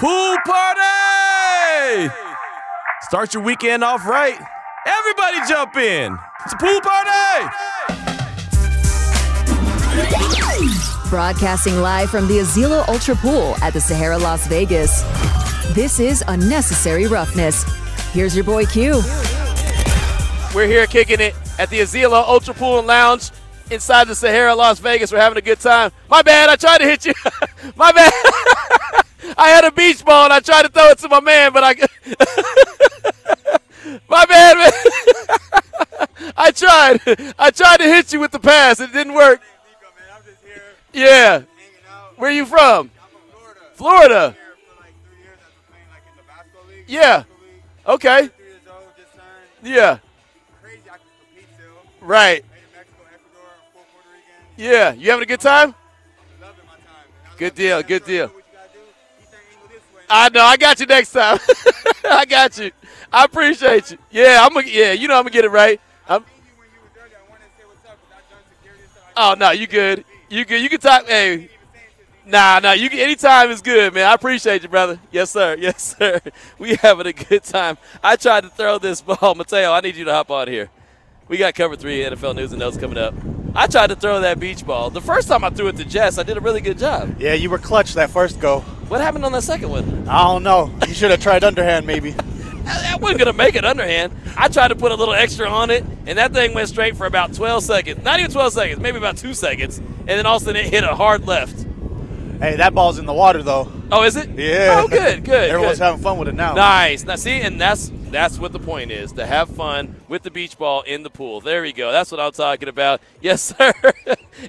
Pool party! Start your weekend off right. Everybody jump in. It's a pool party! Broadcasting live from the Azilo Ultra Pool at the Sahara Las Vegas. This is Unnecessary Roughness. Here's your boy Q. We're here kicking it at the Azilo Ultra Pool and Lounge inside the Sahara, Las Vegas. We're having a good time. My bad, I tried to hit you. my bad. I had a beach ball and I tried to throw it to my man, but I. my bad, man. I tried. I tried to hit you with the pass. It didn't work. Yeah. Where are you from? Florida. Florida. Yeah. Okay. Yeah. Right. Yeah. You having a good time? Good deal. Good deal. I know. I got you next time. I got you. I appreciate you. Yeah. I'm. A, yeah. You know I'm gonna get it right. I'm, oh no, you good. You good. You can talk. Hey. Nah, nah. You can, anytime is good, man. I appreciate you, brother. Yes, sir. Yes, sir. We having a good time. I tried to throw this ball, Mateo. I need you to hop on here. We got cover three NFL news and notes coming up. I tried to throw that beach ball. The first time I threw it to Jess, I did a really good job. Yeah, you were clutch that first go. What happened on that second one? I don't know. You should have tried underhand, maybe. I, I wasn't gonna make it underhand. I tried to put a little extra on it, and that thing went straight for about 12 seconds. Not even 12 seconds, maybe about two seconds, and then all of a sudden it hit a hard left. Hey, that ball's in the water though. Oh, is it? Yeah. Oh, good, good. Everyone's good. having fun with it now. Nice. Now see, and that's that's what the point is to have fun with the beach ball in the pool. There we go. That's what I'm talking about. Yes, sir.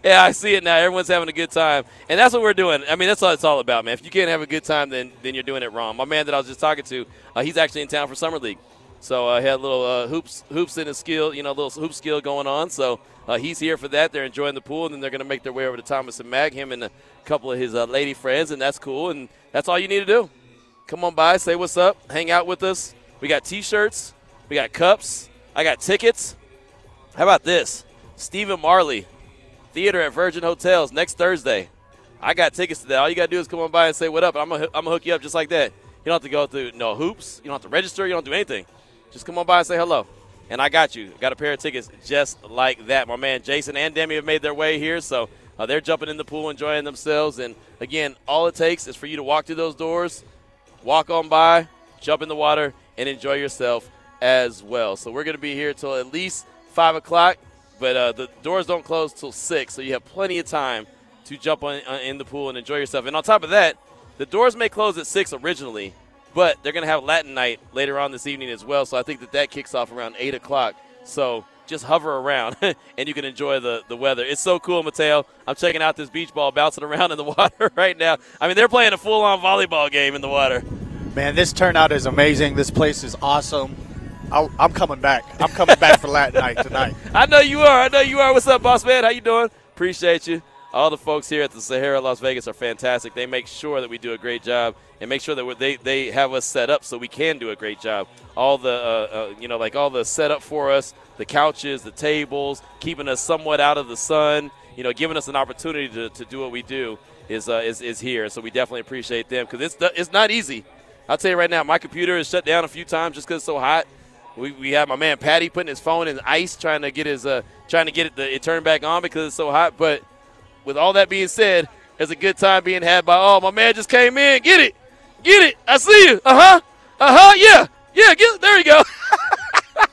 yeah, I see it now. Everyone's having a good time, and that's what we're doing. I mean, that's what it's all about, man. If you can't have a good time, then then you're doing it wrong. My man that I was just talking to, uh, he's actually in town for summer league. So I uh, had a little uh, hoops hoops in his skill, you know, little hoop skill going on. So uh, he's here for that. They're enjoying the pool, and then they're going to make their way over to Thomas & Mack, him and a couple of his uh, lady friends, and that's cool. And that's all you need to do. Come on by, say what's up, hang out with us. We got T-shirts, we got cups, I got tickets. How about this? Stephen Marley, theater at Virgin Hotels next Thursday. I got tickets to that. All you got to do is come on by and say what up. I'm gonna I'm gonna hook you up just like that. You don't have to go through no hoops. You don't have to register. You don't do anything. Just come on by and say hello. And I got you. Got a pair of tickets just like that. My man Jason and Demi have made their way here, so uh, they're jumping in the pool, enjoying themselves. And again, all it takes is for you to walk through those doors, walk on by, jump in the water, and enjoy yourself as well. So we're going to be here till at least five o'clock, but uh, the doors don't close till six, so you have plenty of time to jump on, uh, in the pool and enjoy yourself. And on top of that, the doors may close at six originally, but they're going to have Latin night later on this evening as well. So I think that that kicks off around 8 o'clock. So just hover around and you can enjoy the, the weather. It's so cool, Mateo. I'm checking out this beach ball bouncing around in the water right now. I mean, they're playing a full on volleyball game in the water. Man, this turnout is amazing. This place is awesome. i am coming back. I'm coming back for Latin night tonight. I know you are. I know you are. What's up, boss man? How you doing? Appreciate you. All the folks here at the Sahara Las Vegas are fantastic. They make sure that we do a great job and make sure that they, they have us set up so we can do a great job. All the, uh, uh, you know, like all the setup for us, the couches, the tables, keeping us somewhat out of the sun, you know, giving us an opportunity to, to do what we do is, uh, is, is here. So we definitely appreciate them because it's, it's not easy. I'll tell you right now, my computer is shut down a few times just because it's so hot. We, we have my man Patty putting his phone in ice, trying to get his uh, trying to get it, the, it turned back on because it's so hot. But with all that being said, there's a good time being had by all. My man just came in. Get it. Get it. I see you. Uh huh. Uh huh. Yeah. Yeah. Get it. There you go.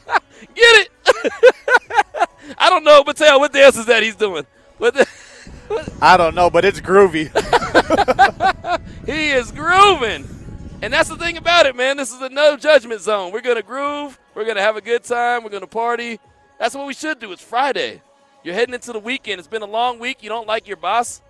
get it. I don't know, Mateo, what dance is that he's doing? What the, what? I don't know, but it's groovy. he is grooving. And that's the thing about it, man. This is a no judgment zone. We're going to groove. We're going to have a good time. We're going to party. That's what we should do. It's Friday. You're heading into the weekend. It's been a long week. You don't like your boss.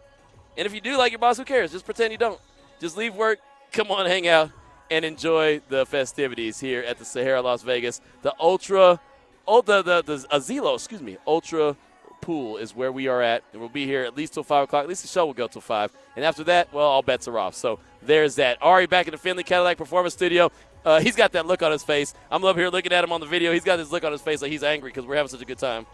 And if you do like your boss, who cares? Just pretend you don't. Just leave work, come on, hang out, and enjoy the festivities here at the Sahara Las Vegas. The Ultra, oh, the, the, the Azilo, excuse me, Ultra Pool is where we are at. And we'll be here at least till 5 o'clock. At least the show will go till 5. And after that, well, all bets are off. So there's that. Ari back in the Findlay Cadillac Performance Studio. Uh, he's got that look on his face. I'm up here looking at him on the video. He's got this look on his face like he's angry because we're having such a good time.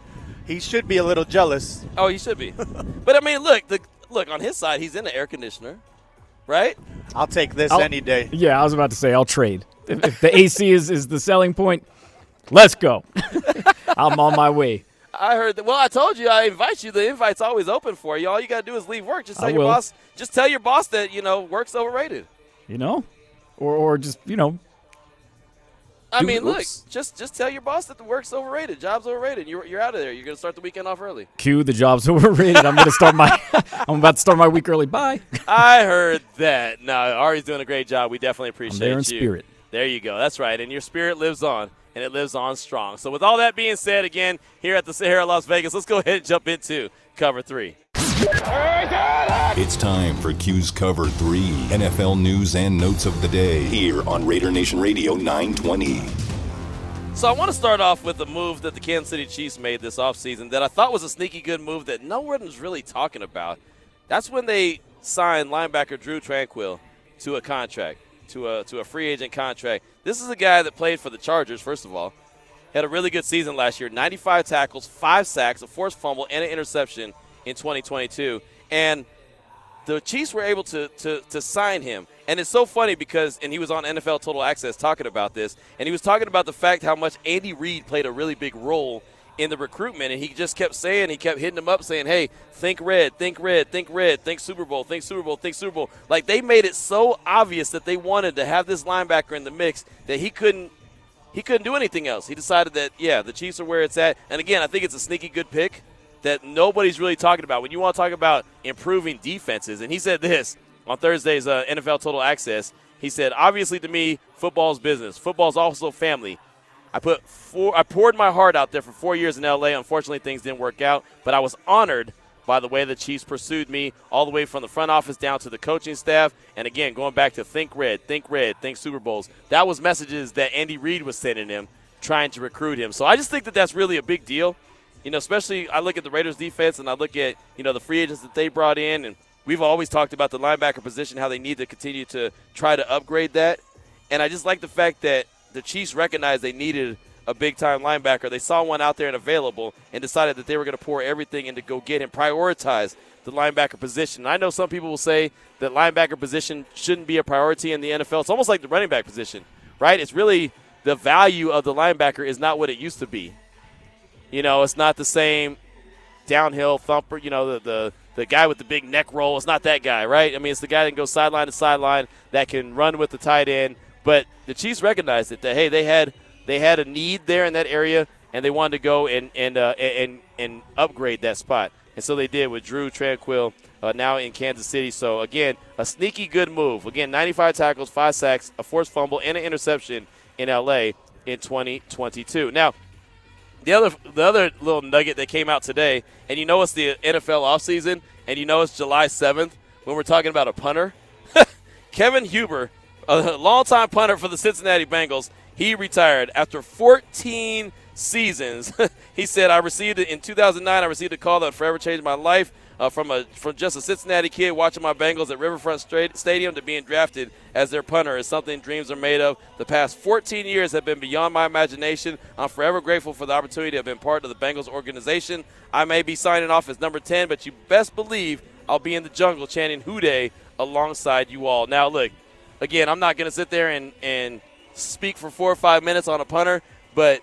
He should be a little jealous. Oh, he should be. but I mean, look, the look on his side, he's in the air conditioner. right? I'll take this I'll- any day. Yeah, I was about to say I'll trade. If, if the AC is, is the selling point, let's go. I'm on my way. I heard that. Well, I told you I invite you. The invite's always open for you. All you got to do is leave work. Just tell I your will. boss. Just tell your boss that you know work's overrated. You know, or or just you know, I mean, look, oops. just just tell your boss that the work's overrated, job's overrated. You're you're out of there. You're gonna start the weekend off early. cue the job's overrated. I'm gonna start my. I'm about to start my week early. Bye. I heard that. No, Ari's doing a great job. We definitely appreciate there in you. spirit. There you go. That's right. And your spirit lives on, and it lives on strong. So, with all that being said, again, here at the Sahara Las Vegas, let's go ahead and jump into cover three. It's time for Q's Cover 3 NFL news and notes of the day here on Raider Nation Radio 920. So I want to start off with a move that the Kansas City Chiefs made this offseason that I thought was a sneaky good move that no one was really talking about. That's when they signed linebacker Drew Tranquill to a contract, to a to a free agent contract. This is a guy that played for the Chargers, first of all. Had a really good season last year 95 tackles, five sacks, a forced fumble, and an interception in 2022. And the Chiefs were able to, to, to sign him. And it's so funny because, and he was on NFL Total Access talking about this, and he was talking about the fact how much Andy Reid played a really big role in the recruitment. And he just kept saying, he kept hitting them up saying, hey, think red, think red, think red, think Super Bowl, think Super Bowl, think Super Bowl. Like they made it so obvious that they wanted to have this linebacker in the mix that he couldn't he couldn't do anything else. He decided that, yeah, the Chiefs are where it's at. And again, I think it's a sneaky good pick that nobody's really talking about. When you want to talk about improving defenses, and he said this on Thursday's uh, NFL Total Access, he said, obviously to me, football's business. Football's also family. I put four, I poured my heart out there for four years in LA. Unfortunately, things didn't work out, but I was honored by the way the Chiefs pursued me, all the way from the front office down to the coaching staff. And again, going back to think red, think red, think Super Bowls. That was messages that Andy Reid was sending him, trying to recruit him. So I just think that that's really a big deal. You know, especially I look at the Raiders defense and I look at, you know, the free agents that they brought in and we've always talked about the linebacker position, how they need to continue to try to upgrade that. And I just like the fact that the Chiefs recognized they needed a big time linebacker. They saw one out there and available and decided that they were going to pour everything in to go get him, prioritize the linebacker position. I know some people will say that linebacker position shouldn't be a priority in the NFL. It's almost like the running back position, right? It's really the value of the linebacker is not what it used to be. You know, it's not the same downhill thumper, you know, the, the the guy with the big neck roll. It's not that guy, right? I mean, it's the guy that can go sideline to sideline that can run with the tight end. But the Chiefs recognized it that hey, they had they had a need there in that area, and they wanted to go and and uh, and and upgrade that spot. And so they did with Drew Tranquill uh, now in Kansas City. So again, a sneaky good move. Again, 95 tackles, five sacks, a forced fumble, and an interception in LA in 2022. Now, the other the other little nugget that came out today, and you know it's the NFL offseason, and you know it's July 7th when we're talking about a punter. Kevin Huber, a longtime punter for the Cincinnati Bengals, he retired after 14 seasons. he said, "I received it in 2009. I received a call that forever changed my life." Uh, from a from just a Cincinnati kid watching my Bengals at Riverfront Stra- Stadium to being drafted as their punter is something dreams are made of. The past 14 years have been beyond my imagination. I'm forever grateful for the opportunity to have been part of the Bengals organization. I may be signing off as number 10, but you best believe I'll be in the jungle chanting "Who Dey" alongside you all. Now, look, again, I'm not going to sit there and and speak for four or five minutes on a punter, but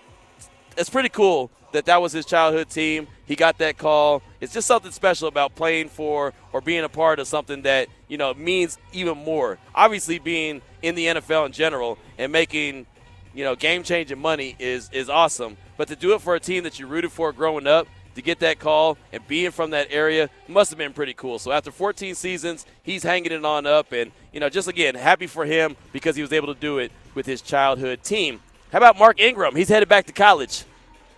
it's pretty cool that that was his childhood team. He got that call. It's just something special about playing for or being a part of something that you know means even more. Obviously, being in the NFL in general and making you know game changing money is is awesome. But to do it for a team that you rooted for growing up, to get that call and being from that area must have been pretty cool. So after 14 seasons, he's hanging it on up, and you know just again happy for him because he was able to do it with his childhood team. How about Mark Ingram? He's headed back to college.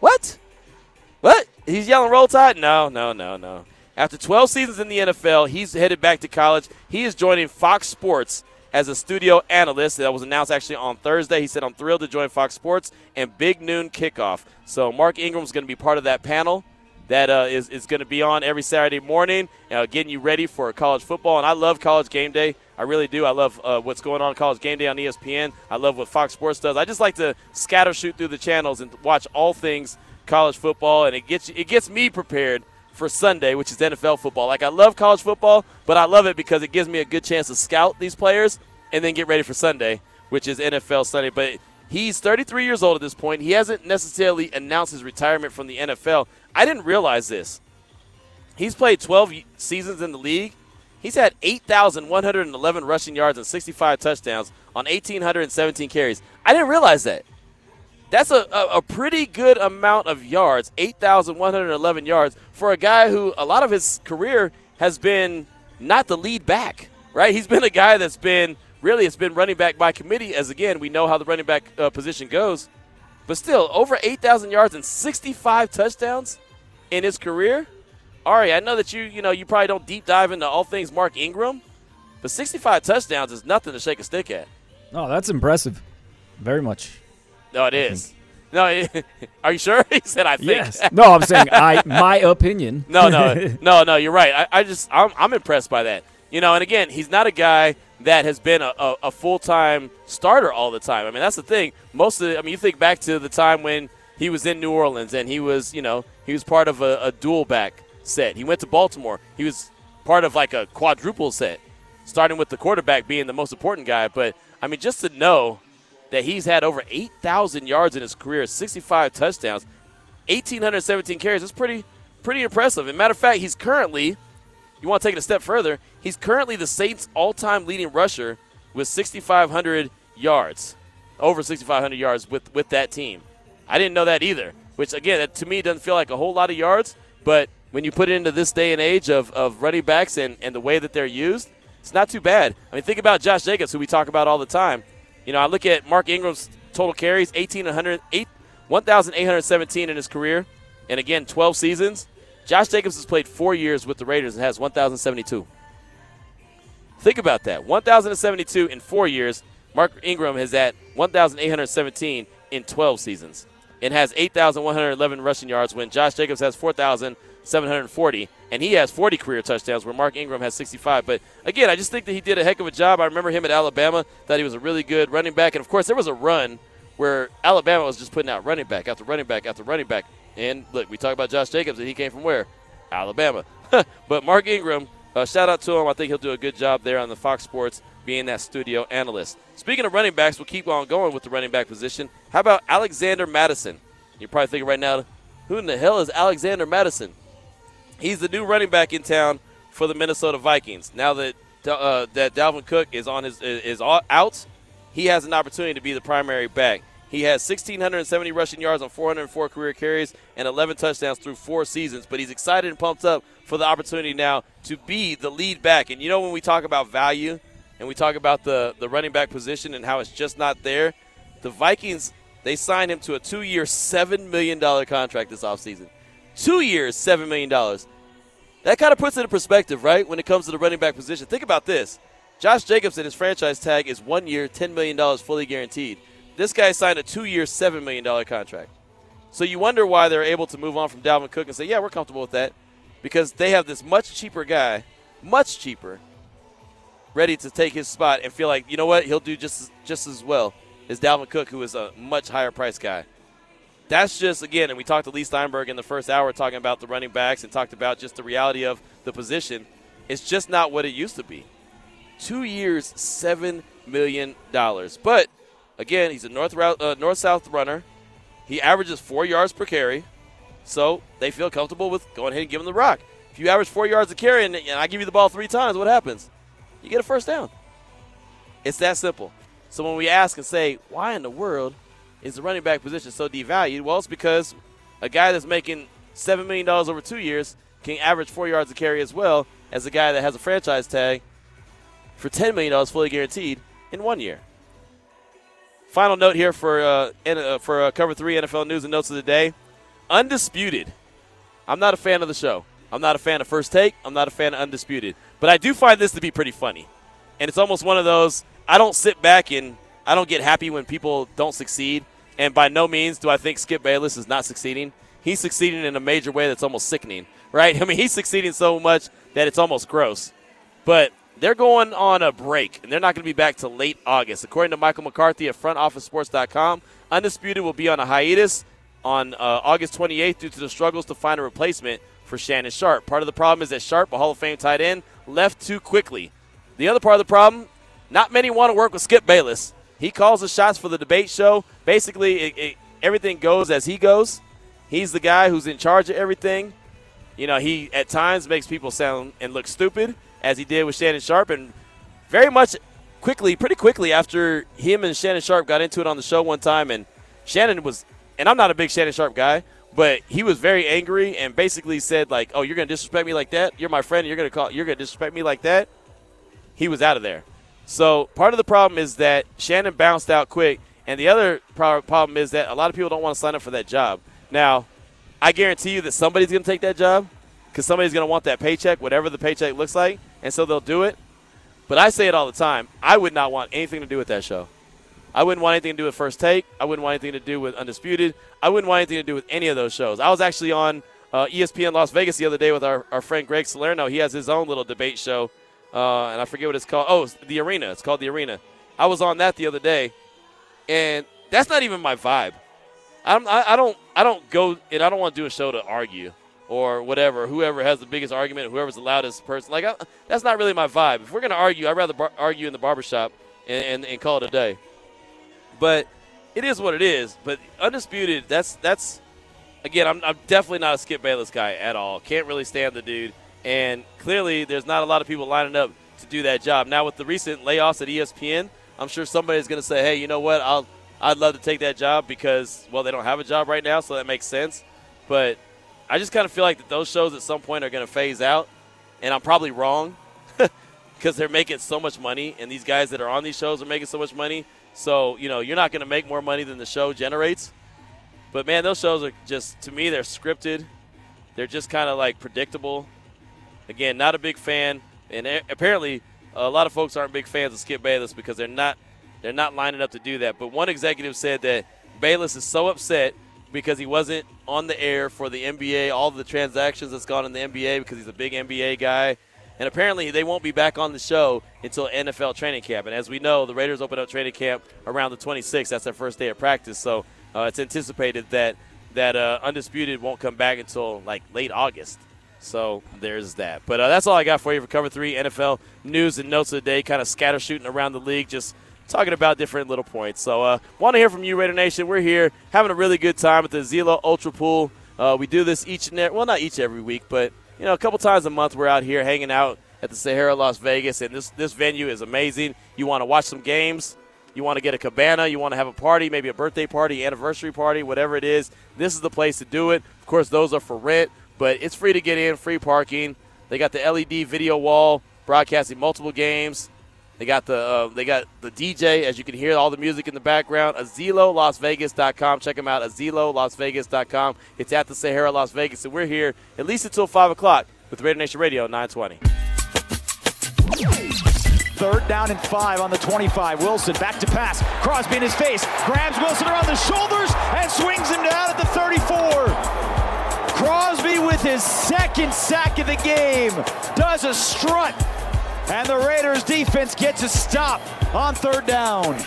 What? What? He's yelling roll tide? No, no, no, no. After 12 seasons in the NFL, he's headed back to college. He is joining Fox Sports as a studio analyst. That was announced actually on Thursday. He said, I'm thrilled to join Fox Sports and Big Noon Kickoff. So Mark Ingram's going to be part of that panel that uh, is is going to be on every Saturday morning, uh, getting you ready for college football. And I love college game day. I really do. I love uh, what's going on college game day on ESPN. I love what Fox Sports does. I just like to scatter shoot through the channels and watch all things college football, and it gets it gets me prepared for Sunday, which is NFL football. Like I love college football, but I love it because it gives me a good chance to scout these players and then get ready for Sunday, which is NFL Sunday. But he's 33 years old at this point. He hasn't necessarily announced his retirement from the NFL. I didn't realize this. He's played 12 seasons in the league. He's had 8,111 rushing yards and 65 touchdowns on 1,817 carries. I didn't realize that. That's a, a, a, pretty good amount of yards, 8,111 yards, for a guy who a lot of his career has been not the lead back, right? He's been a guy that's been really, it's been running back by committee, as again, we know how the running back uh, position goes. But still, over 8,000 yards and 65 touchdowns in his career. Ari, I know that you, you know, you probably don't deep dive into all things Mark Ingram, but 65 touchdowns is nothing to shake a stick at. No, that's impressive. Very much. No, it is. No, are you sure? he said, "I think." Yes. No, I'm saying I my opinion. no, no, no, no. You're right. I, I just I'm, I'm impressed by that. You know, and again, he's not a guy that has been a, a, a full time starter all the time. I mean, that's the thing. Most of the, I mean, you think back to the time when he was in New Orleans and he was, you know, he was part of a, a dual back set. He went to Baltimore. He was part of like a quadruple set, starting with the quarterback being the most important guy. But I mean, just to know that he's had over 8,000 yards in his career, 65 touchdowns, 1,817 carries. That's pretty, pretty impressive. And matter of fact, he's currently, you want to take it a step further, he's currently the Saints' all-time leading rusher with 6,500 yards, over 6,500 yards with with that team. I didn't know that either. Which again, that to me doesn't feel like a whole lot of yards, but when you put it into this day and age of, of running backs and, and the way that they're used, it's not too bad. I mean, think about Josh Jacobs, who we talk about all the time. You know, I look at Mark Ingram's total carries, 1,817 in his career, and again, 12 seasons. Josh Jacobs has played four years with the Raiders and has 1,072. Think about that. 1,072 in four years. Mark Ingram has at 1,817 in 12 seasons and has 8,111 rushing yards when Josh Jacobs has 4,740 and he has 40 career touchdowns where Mark Ingram has 65. But again, I just think that he did a heck of a job. I remember him at Alabama, that he was a really good running back. And of course, there was a run where Alabama was just putting out running back after running back after running back. And look, we talk about Josh Jacobs, and he came from where? Alabama. but Mark Ingram, uh, shout out to him. I think he'll do a good job there on the Fox Sports being that studio analyst. Speaking of running backs, we'll keep on going with the running back position. How about Alexander Mattison? You're probably thinking right now, who in the hell is Alexander Mattison? He's the new running back in town for the Minnesota Vikings. Now that uh, that Dalvin Cook is on his is out, he has an opportunity to be the primary back. He has 1,670 rushing yards on 404 career carries and 11 touchdowns through four seasons. But he's excited and pumped up for the opportunity now to be the lead back. And you know when we talk about value and we talk about the the running back position and how it's just not there, the Vikings they signed him to a two-year, seven million dollar contract this offseason. Two years, $7 million. That kind of puts it in perspective, right, when it comes to the running back position. Think about this. Josh Jacobson, his franchise tag is one year, $10 million fully guaranteed. This guy signed a two year, $7 million contract. So you wonder why they're able to move on from Dalvin Cook and say, yeah, we're comfortable with that. Because they have this much cheaper guy, much cheaper, ready to take his spot and feel like, you know what, he'll do just, just as well as Dalvin Cook, who is a much higher price guy that's just again, and we talked to Leigh Steinberg in the first hour talking about the running backs and talked about just the reality of the position. It's just not what it used to be. Two years, seven million dollars. But again, he's a north uh, north south runner. He averages four yards per carry, so they feel comfortable with going ahead and giving him the rock. If you average four yards a carry and, and I give you the ball three times, what happens? You get a first down. It's that simple. So when we ask and say, why in the world is the running back position so devalued? Well, it's because a guy that's making $7 million over two years can average four yards a carry as well as a guy that has a franchise tag for $10 million fully guaranteed in one year. Final note here for uh, uh, for uh, cover three NFL news and notes of the day. Undisputed. I'm not a fan of the show. I'm not a fan of First Take. I'm not a fan of Undisputed. But I do find this to be pretty funny. And it's almost one of those I don't sit back and I don't get happy when people don't succeed. And by no means do I think Skip Bayless is not succeeding. He's succeeding in a major way that's almost sickening, right? I mean, he's succeeding so much that it's almost gross. But they're going on a break, and they're not going to be back till late August. According to Michael McCarthy at FrontOfficeSports.com, Undisputed will be on a hiatus on uh, August 28th due to the struggles to find a replacement for Shannon Sharpe. Part of the problem is that Sharpe, a Hall of Fame tight end, left too quickly. The other part of the problem, not many want to work with Skip Bayless. He calls the shots for the debate show. Basically, it, it, everything goes as he goes. He's the guy who's in charge of everything. You know, he at times makes people sound and look stupid, as he did with Shannon Sharpe, and very much quickly, pretty quickly after him and Shannon Sharpe got into it on the show one time, and Shannon was, and I'm not a big Shannon Sharpe guy, but he was very angry and basically said like, "Oh, you're gonna disrespect me like that? You're my friend. You're gonna call. You're gonna disrespect me like that." He was out of there. So part of the problem is that Shannon bounced out quick, and the other problem is that a lot of people don't want to sign up for that job. Now, I guarantee you that somebody's to take that job because somebody's to want that paycheck, whatever the paycheck looks like, and so they'll do it. But I say it all the time. I would not want anything to do with that show. I wouldn't want anything to do with First Take. I wouldn't want anything to do with Undisputed. I wouldn't want anything to do with any of those shows. I was actually on uh, ESPN Las Vegas the other day with our, our friend Greg Salerno. He has his own little debate show, uh, and I forget what it's called. Oh, The Arena. It's called The Arena. I was on that the other day, and that's not even my vibe. I don't, I, I don't, I don't go, and I don't want to do a show to argue or whatever. Whoever has the biggest argument, whoever's the loudest person, like I, that's not really my vibe. If we're gonna argue, I'd rather bar- argue in the barbershop and, and, and call it a day. But it is what it is. But undisputed, that's that's again, I'm, I'm definitely not a Skip Bayless guy at all. Can't really stand the dude, and clearly there's not a lot of people lining up to do that job. Now with the recent layoffs at ESPN, I'm sure somebody's going to say, hey, you know what? I'll I'd love to take that job because well they don't have a job right now, so that makes sense. But I just kind of feel like that those shows at some point are going to phase out, and I'm probably wrong because they're making so much money, and these guys that are on these shows are making so much money. So you know you're not going to make more money than the show generates. But man, those shows are just to me they're scripted. They're just kind of like predictable. Again, not a big fan, and apparently a lot of folks aren't big fans of Skip Bayless because they're not they're not lining up to do that. But one executive said that Bayless is so upset because he wasn't on the air for the NBA, all the transactions that's gone in the NBA because he's a big NBA guy. And apparently they won't be back on the show until NFL training camp. And as we know, the Raiders open up training camp around the 26th. That's their first day of practice. So uh, it's anticipated that that uh, undisputed won't come back until like late August. So there's that. But uh, that's all I got for you for cover three NFL news and notes of the day. Kind of scatter shooting around the league, just talking about different little points. So uh, want to hear from you, Raider Nation. We're here having a really good time at the Zelo Ultra Pool. Uh, we do this each and every, well, not each every week, but you know, a couple times a month we're out here hanging out at the Sahara Las Vegas, and this this venue is amazing. You want to watch some games. You want to get a cabana, you want to have a party, maybe a birthday party, anniversary party, whatever it is, this is the place to do it. Of course, those are for rent, but it's free to get in, free parking. They got the LED video wall broadcasting multiple games. They got the uh, they got the DJ, as you can hear all the music in the background. AziloLasVegas.com. Check them out. AziloLasVegas.com. It's at the Sahara Las Vegas, and we're here at least until five o'clock with Raider Nation Radio 920. Third down and five on the 25. Wilson back to pass. Crosby in his face. Grabs Wilson around the shoulders and swings him down at the 34. Crosby with his second sack of the game does a strut. And the Raiders defense gets a stop on third down.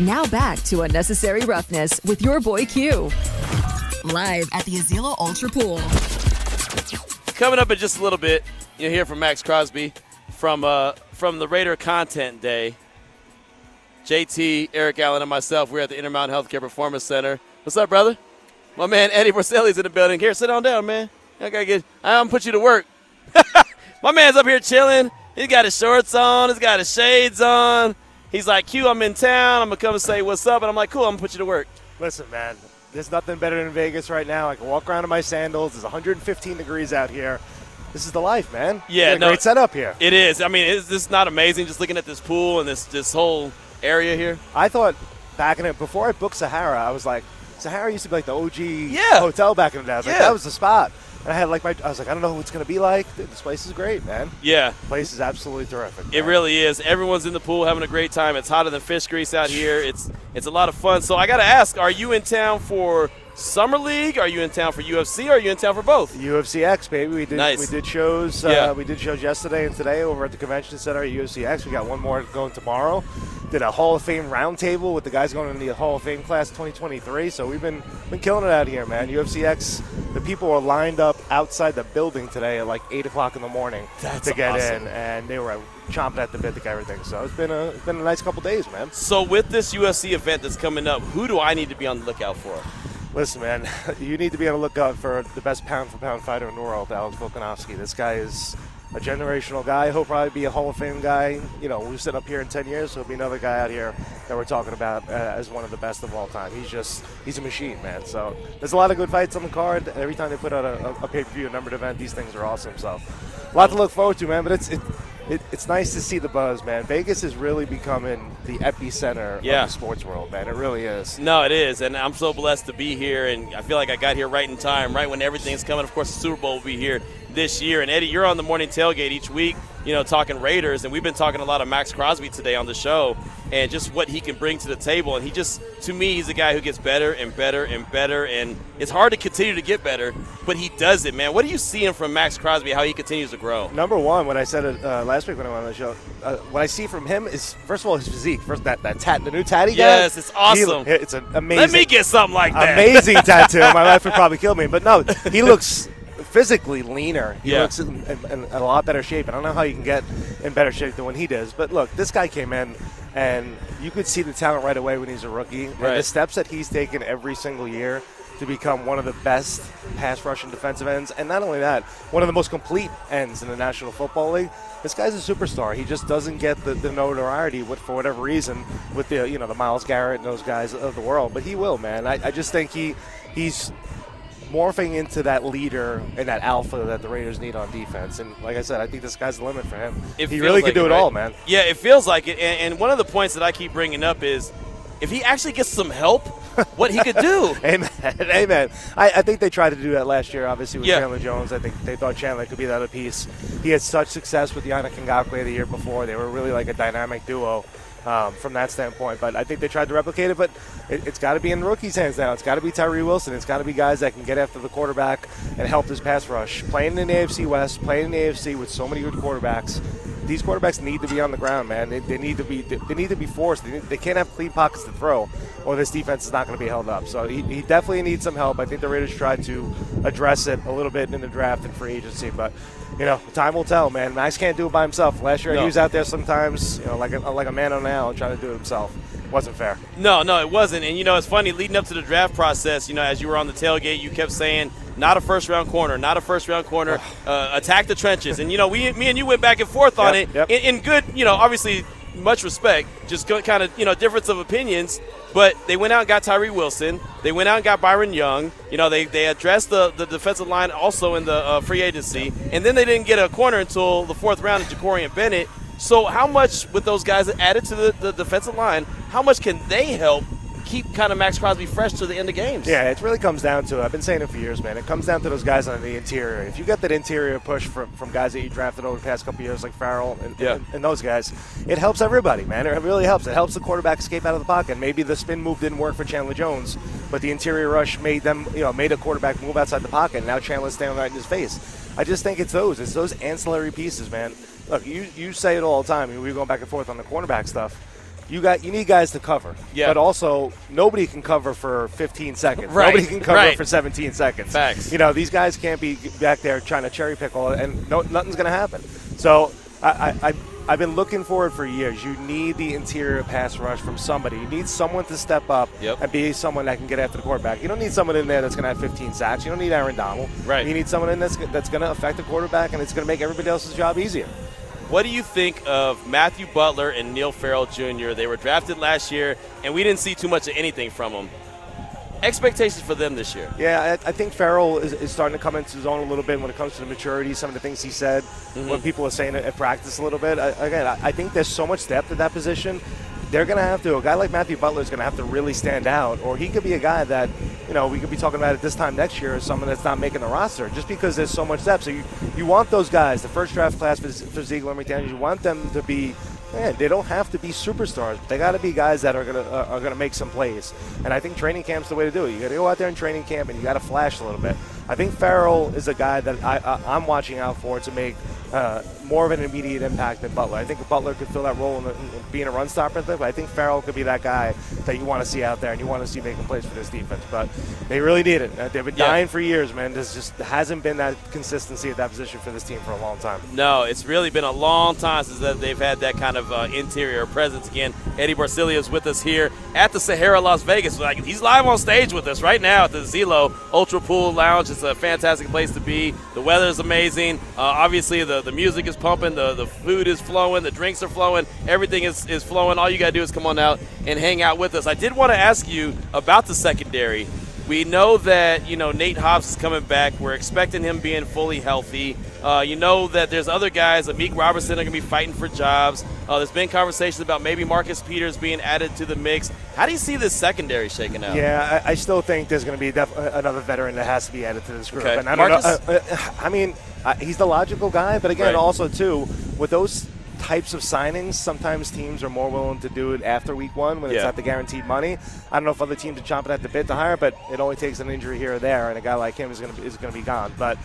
Now back to Unnecessary Roughness with your boy Q. Live at the Azilo Ultra Pool. Coming up in just a little bit, you'll hear from Maxx Crosby from uh, from the Raider Content Day. JT, Eric Allen, and myself, we're at the Intermountain Healthcare Performance Center. What's up, brother? My man Eddie Borselli's in the building. Here, sit on down, man. I gotta get. I'm gonna put you to work. My man's up here chilling. He's got his shorts on. He's got his shades on. He's like, Q, I'm in town. I'm gonna come and say what's up, and I'm like, cool. I'm gonna put you to work. Listen, man, there's nothing better than Vegas right now. I can walk around in my sandals. It's 115 degrees out here. This is the life, man. Yeah, We got a no- great setup here. It is. I mean, is this not amazing? Just looking at this pool and this this whole area here. I thought back in it before I booked Sahara, I was like, Sahara used to be like the OG Yeah. hotel back in the day. I was like, Yeah. that was the spot. And I had like my, I was like, I don't know what it's gonna be like. This place is great, man. Yeah, The place is absolutely terrific. It really is. Everyone's in the pool having a great time. It's hotter than fish grease out here. It's it's a lot of fun. So I got to ask, are you in town for Summer League? Are you in town for UFC? Or are you in town for both? UFC X, baby. We did Nice. we did shows. Yeah. Uh, we did shows yesterday and today over at the convention center at UFC X. We got one more going tomorrow. Did a Hall of Fame roundtable with the guys going in the Hall of Fame class 2023. So we've been been killing it out here, man. UFC X. The people were lined up outside the building today at like eight o'clock in the morning That's to get awesome. in, and they were chomping at the bit to get everything. So it's been a it's been a nice couple days, man. So with this UFC event that's coming up, who do I need to be on the lookout for? Listen, man, you need to be on the lookout for the best pound for pound fighter in the world, Alex Volkanovski. This guy is a generational guy. He'll probably be a Hall of Fame guy. You know, we're sitting up here in 10 years, he'll be another guy out here that we're talking about uh, as one of the best of all time. He's just, he's a machine, man. So there's a lot of good fights on the card. Every time they put out a, a pay per view, a numbered event, these things are awesome. So a lot to look forward to, man. But it's, it, it, it's nice to see the buzz, man. Vegas is really becoming the epicenter Yeah. of the sports world, man. It really is. No, it is, and I'm so blessed to be here, and I feel like I got here right in time, right when everything's coming. Of course, the Super Bowl will be here this year, and Eddie, you're on the morning tailgate each week, you know, talking Raiders, and we've been talking a lot of Maxx Crosby today on the show, and just what he can bring to the table, and he just, to me, he's a guy who gets better and better and better, and it's hard to continue to get better, but he does it, man. What are you seeing from Maxx Crosby? How he continues to grow? Number one, what I said it uh, last week when I went on the show, uh, what I see from him is first of all his physique. First that that tat, the new tatty guy. Yes, it's he- awesome. it's an amazing. Let me get something like that. amazing tattoo. My wife would probably kill me, but no, he looks physically leaner. He Yeah. looks in, in, in a lot better shape. I don't know how you can get in better shape than when he does. But look, this guy came in, and you could see the talent right away when he's a rookie. And the steps that he's taken every single year to become one of the best pass rushing defensive ends, and not only that, one of the most complete ends in the National Football League. This guy's a superstar. He just doesn't get the, the notoriety with, for whatever reason with the you know the Myles Garrett and those guys of the world, but he will, man. I, I just think he he's morphing into that leader and that alpha that the Raiders need on defense. And like I said, I think the sky's the limit for him. It he really like could do it, right? all, man. Yeah, it feels like it. And, and one of the points that I keep bringing up is if he actually gets some help, what he could do. Amen. Amen. I, I think they tried to do that last year, obviously, with Yeah. Chandler Jones. I think they thought Chandler could be the other piece. He had such success with Yannick Ngakoue the year before. They were really like a dynamic duo um, from that standpoint. But I think they tried to replicate it, but it, it's got to be in the rookies' hands now. It's got to be Tyree Wilson. It's got to be guys that can get after the quarterback and help this pass rush. Playing in the AFC West, playing in the AFC with so many good quarterbacks. These quarterbacks need to be on the ground, man. They, they need to be. They need to be forced. They, need- they can't have clean pockets to throw, or this defense is not going to be held up. So he, he definitely needs some help. I think the Raiders tried to address it a little bit in the draft and free agency, but you know, time will tell, man. Maxx can't do it by himself. Last year No. he was out there sometimes, you know, like a, like a man on an island trying to do it himself. Wasn't fair. No, no, it wasn't. And you know, it's funny. Leading up to the draft process, you know, as you were on the tailgate, you kept saying, "Not a first round corner, not a first round corner. Uh, attack the trenches." And you know, we, me and you went back and forth on Yep, it yep. in, in good, you know, obviously much respect, just kind of you know difference of opinions. But they went out and got Tyree Wilson. They went out and got Byron Young. You know, they, they addressed the, the defensive line also in the uh, free agency. And then they didn't get a corner until the fourth round of Jakorian Bennett. So how much with those guys added to the, the defensive line, how much can they help keep kind of Maxx Crosby fresh to the end of games? Yeah, it really comes down to. I've been saying it for years, man. It comes down to those guys on the interior. If you get that interior push from, from guys that you drafted over the past couple years, like Farrell and, Yeah. and, and those guys, it helps everybody, man. It really helps. It helps the quarterback escape out of the pocket. Maybe the spin move didn't work for Chandler Jones, but the interior rush made them, you know, made a quarterback move outside the pocket. And now Chandler's standing right in his face. I just think it's those. It's those ancillary pieces, man. Look, you you say it all the time. We were going back and forth on the cornerback stuff. You got you need guys to cover, Yeah. but also nobody can cover for 15 seconds. Right, Nobody can cover right. for 17 seconds. Facts. You know, these guys can't be back there trying to cherry pick all, and no, nothing's going to happen. So I, I, I, I've been looking for it for years. You need the interior pass rush from somebody. You need someone to step up Yep. and be someone that can get after the quarterback. You don't need someone in there that's going to have 15 sacks. You don't need Aaron Donald. Right. You need someone in that's, that's going to affect the quarterback, and it's going to make everybody else's job easier. What do you think of Matthew Butler and Neil Farrell Jr.? They were drafted last year, and we didn't see too much of anything from them. Expectations for them this year? Yeah, I, I think Farrell is, is starting to come into his own a little bit when it comes to the maturity, some of the things he said, Mm-hmm. what people are saying at, at practice a little bit. I, again, I, I think there's so much depth at that position. They're going to have to, a guy like Matthew Butler is going to have to really stand out, or he could be a guy that, you know, we could be talking about at this time next year as someone that's not making the roster just because there's so much depth. So you, you want those guys, the first draft class for, for Ziegler and McDaniels, you want them to be man, they don't have to be superstars. But they got to be guys that are gonna uh, are gonna make some plays. And I think training camp's the way to do it. You got to go out there in training camp and you got to flash a little bit. I think Farrell is a guy that I, I, I'm watching out for to make uh, more of an immediate impact than Butler. I think Butler could fill that role in, the, in being a run stopper, but I think Farrell could be that guy that you want to see out there and you want to see making plays for this defense. But they really need it. Uh, They've been Yeah. dying for years, man. There's just hasn't been that consistency at that position for this team for a long time. No, it's really been a long time since that they've had that kind of uh, interior presence again. Eddie Borselli is with us here at the Sahara Las Vegas. Like he's live on stage with us right now at the Zelo Ultra Pool Lounge. It's a fantastic place to be. The weather is amazing. Uh, obviously, the, the music is pumping, the, the food is flowing, the drinks are flowing, everything is, is flowing. All you got to do is come on out and hang out with us. I did want to ask you about the secondary. We know that you know Nate Hobbs is coming back. We're expecting him being fully healthy. Uh, you know that there's other guys. Amik Robertson are going to be fighting for jobs. Uh, there's been conversations about maybe Marcus Peters being added to the mix. How do you see this secondary shaking out? Yeah, I, I still think there's going to be def- uh, another veteran that has to be added to this group. Okay. And I Marcus? know. Uh, uh, I mean, uh, he's the logical guy, but again, Right. also too with those types of signings, sometimes teams are more willing to do it after week one when it's Yeah. not the guaranteed money. I don't know if other teams are chomping at the bit to hire, but it only takes an injury here or there, and a guy like him is going to be, is going to be gone. But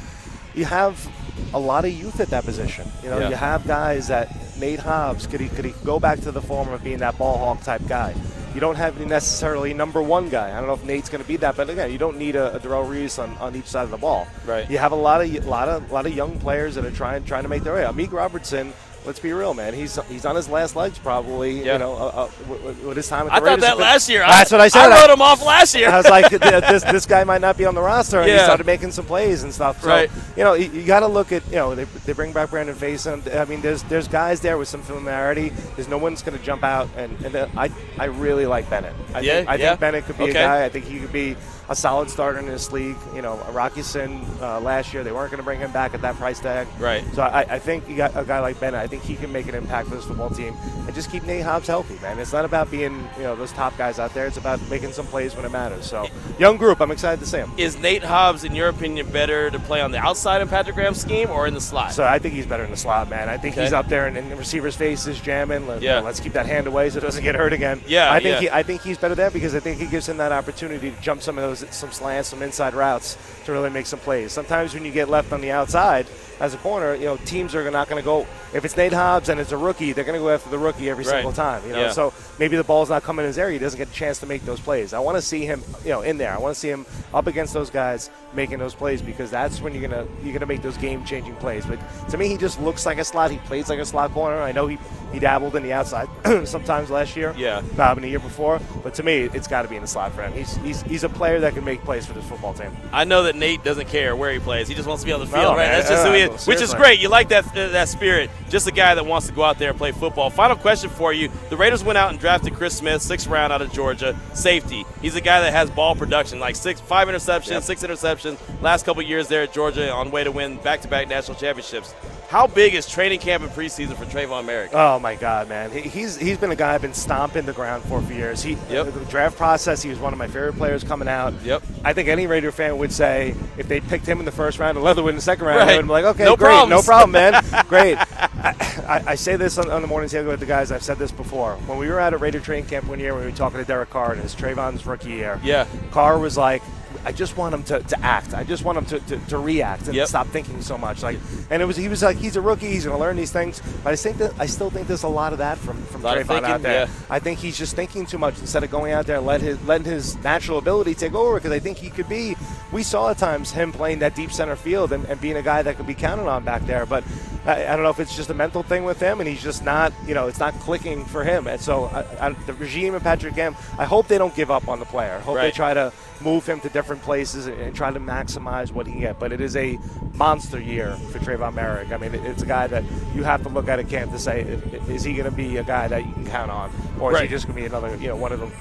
you have a lot of youth at that position. You know, Yeah. you have guys that Nate Hobbs could he could he go back to the form of being that ball hawk type guy. You don't have necessarily number one guy. I don't know if Nate's going to be that, but again, you don't need a, a Darrelle Revis on, on each side of the ball. Right. You have a lot of lot of lot of young players that are trying trying to make their way. Amik Robertson. Let's be real, man. He's he's on his last legs, probably. Yeah. You know, uh, uh, with, his time at the I thought Raiders. that last year. That's I, what I said. I wrote him off last year. I was like, this this guy might not be on the roster, and he started making some plays and stuff. So, Right. you know, you, you got to look at you know they, they bring back Brandon Facyson. I mean, there's there's guys there with some familiarity. There's no one's going to jump out, and and uh, I I really like Bennett. I Yeah, think, I yeah. think Bennett could be Okay. a guy. I think he could be a solid starter in this league. You know, Rock Ya-Sin uh, last year they weren't going to bring him back at that price tag. Right. So I, I think you got a guy like Bennett. I think he can make an impact for this football team and just keep Nate Hobbs healthy, man. It's not about being you know those top guys out there. It's about making some plays when it matters. So young group, I'm excited to see him. Is Nate Hobbs, in your opinion, better to play on the outside of Patrick Graham's scheme or in the slot? So I think he's better in the slot, man. I think Okay. he's up there and, in the receiver's face is jamming. Let, Yeah. let's keep that hand away so it doesn't get hurt again. Yeah, I think yeah. he, I think he's better there because I think he gives him that opportunity to jump some of those some slants, some inside routes to really make some plays. Sometimes when you get left on the outside as a corner, you know teams are not going to go. If it's Nate Hobbs and it's a rookie, they're going to go after the rookie every Right. single time. You know, Yeah. so maybe the ball's not coming in his area. He doesn't get a chance to make those plays. I want to see him, you know, in there. I want to see him up against those guys making those plays because that's when you're gonna you're gonna make those game changing plays. But to me, he just looks like a slot. He plays like a slot corner. I know he he dabbled in the outside sometimes last year. Yeah. um, and the year before. But to me, it's got to be in the slot for him. He's, he's he's a player that can make plays for this football team. I know that Nate doesn't care where he plays. He just wants to be on the No, field, right? man. That's just who he is, Uh, which is great. You like that uh, that spirit. Just a guy that wants to go out there and play football. Final question for you: The Raiders went out and drafted Chris Smith, sixth round out of Georgia, safety. He's a guy that has ball production, like six, five interceptions, six interceptions. Last couple years there at Georgia, on way to win back-to-back national championships. How big is training camp and preseason for Tre'von Moehrig? Oh my God, man! He, he's he's been a guy I've been stomping the ground for for years. He Yep. the draft process. He was one of my favorite players coming out. Yep. I think any Raider fan would say if they picked him in the first round and Leatherwood in the second round, Right. they would be like, okay, No great, no problem, man, great. I, I, say this on, on the morning table with the guys. I've said this before. When we were at a Raider training camp one year, when we were talking to Derek Carr in his Tre'von's rookie year, Yeah. Carr was like, I just want him to, to act. I just want him to, to, to react and Yep. stop thinking so much. Like, and it was he was like, he's a rookie. He's going to learn these things. But I think that I still think there's a lot of that from from Tre'von thinking, out there. yeah. I think he's just thinking too much instead of going out there and let his letting his natural ability take over. Because I think he could be. We saw at times him playing that deep center field and, and being a guy that could be counted on back there. But I, I don't know if it's just a mental thing with him, and he's just not. You know, it's not clicking for him. And so I, I, the regime and Patrick Graham, I hope they don't give up on the player. I hope they try to move him to different places and, and try to maximize what he can get. But it is a monster year for Tre'von Moehrig. I mean, it- it's a guy that you have to look at at camp to say, is he going to be a guy that you can count on, or is he just going to be another, you know, one of them,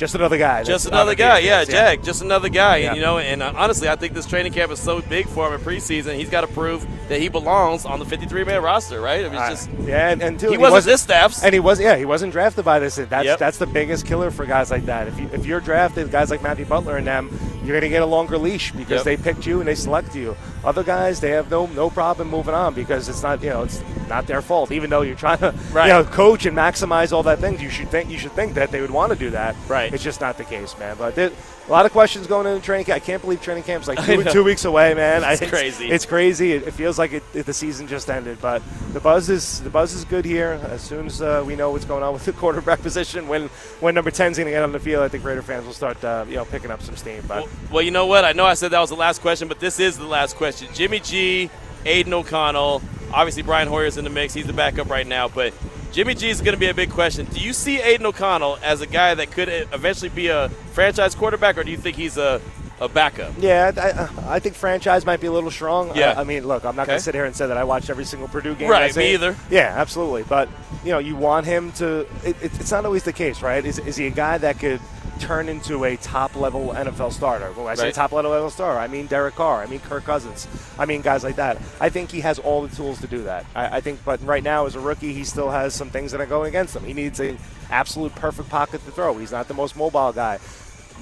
just another guy? Just another guy, yeah, defense? Jack. Just another guy, Yeah. and you know, and uh, honestly, I think this training camp is so big for him in preseason. He's got to prove that he belongs on the 53-man roster, right? I mean, Uh, it's just yeah, and, and too, he wasn't this staff's. and he was yeah he wasn't drafted by this. That's Yep. that's the biggest killer for guys like that. If you if you're drafted, guys like Matthew Butler and them, you're going to get a longer leash because Yep. they picked you and they select you. Other guys, they have no no problem moving on because it's not you know it's not their fault. Even though you're trying to Right. you know coach and maximize all that things, you should think you should think that they would want to do that. Right. It's just not the case, man. But there, a lot of questions going into training camp. I can't believe training camp's like two, two weeks away, man. I- It's crazy. It's crazy. It, it feels like it, it- the season just ended, but the buzz is the buzz is good here. As soon as uh, we know what's going on with the quarterback position, when when number 10's going to get on the field, I think Raider fans will start uh, you know picking up some steam. But Well, well, you know what? I know I said that was the last question, but this is the last question. Jimmy G, Aidan O'Connell, obviously Brian Hoyer's in the mix. He's the backup right now, but Jimmy G is going to be a big question. Do you see Aidan O'Connell as a guy that could eventually be a franchise quarterback, or do you think he's a, a backup? Yeah, I, I think franchise might be a little strong. Yeah. I, I mean, look, I'm not going to sit here and say that I watched every single Purdue game. Right, me either. Yeah, absolutely. But you know, you want him to. It, it, it's not always the case, right? Is, is he a guy that could turn into a top level NFL starter? When I say Right. top level NFL starter, I mean Derek Carr, I mean Kirk Cousins, I mean guys like that. I think he has all the tools to do that. I, I think, but right now as a rookie, he still has some things that are going against him. He needs an absolute perfect pocket to throw. He's not the most mobile guy.